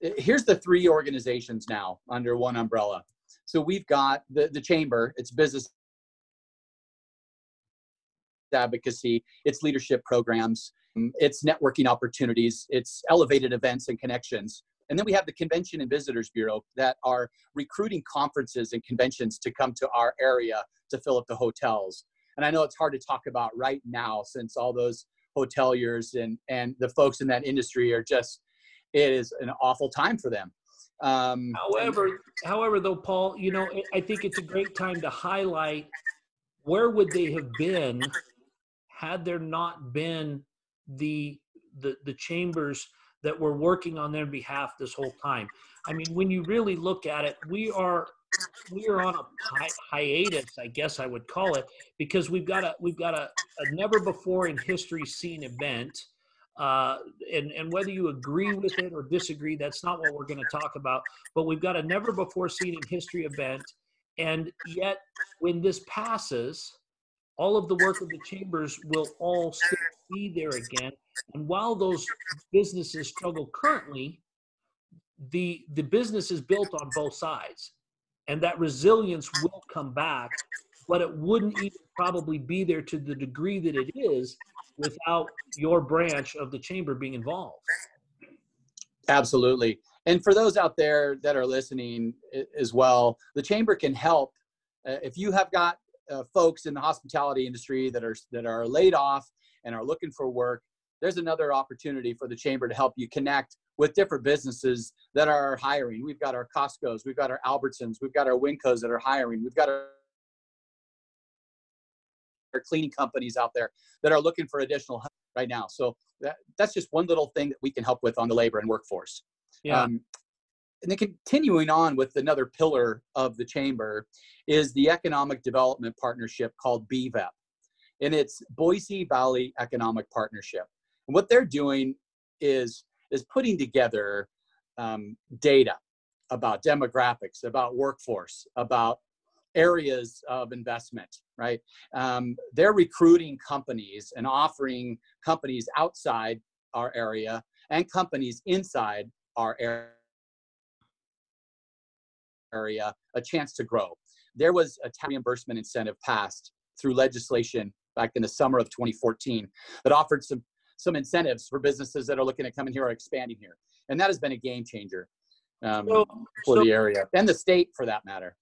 here's the three organizations now under one umbrella. So we've got the, the chamber, it's business advocacy, it's leadership programs, it's networking opportunities, it's elevated events and connections. And then we have the Convention and Visitors Bureau that are recruiting conferences and conventions to come to our area to fill up the hotels. And I know it's hard to talk about right now since all those hoteliers and, and the folks in that industry are just, it is an awful time for them. Um, however, however, though, Paul, you know, I think it's a great time to highlight where would they have been had there not been the the, the chambers that were working on their behalf this whole time. I mean, when you really look at it, we are we are on a hi- hiatus, I guess I would call it, because we've got a we've got a, a never before in history seen event. Uh, and, and whether you agree with it or disagree, that's not what we're going to talk about. But we've got a never before seen in history event. And yet, when this passes, all of the work of the chambers will all still be there again. And while those businesses struggle currently, the the business is built on both sides, and that resilience will come back. But it wouldn't even probably be there to the degree that it is without your branch of the chamber being involved. Absolutely. And for those out there that are listening as well, the chamber can help. Uh, if you have got uh, folks in the hospitality industry that are that are laid off and are looking for work, there's another opportunity for the chamber to help you connect with different businesses that are hiring. We've got our Costco's, we've got our Albertsons, we've got our Wincos that are hiring, we've got our, our cleaning companies out there that are looking for additional help right now. So that, that's just one little thing that we can help with on the labor and workforce. Yeah. Um, and then continuing on with another pillar of the chamber is the economic development partnership called BVEP. And it's Boise Valley Economic Partnership. And what they're doing is, is putting together um, data about demographics, about workforce, about areas of investment, right? Um, they're recruiting companies and offering companies outside our area and companies inside our area a chance to grow. There was a tax reimbursement incentive passed through legislation back in the summer of 2014 that offered some some incentives for businesses that are looking at coming here or expanding here, and that has been a game changer um, so, for so, the area and the state for that matter.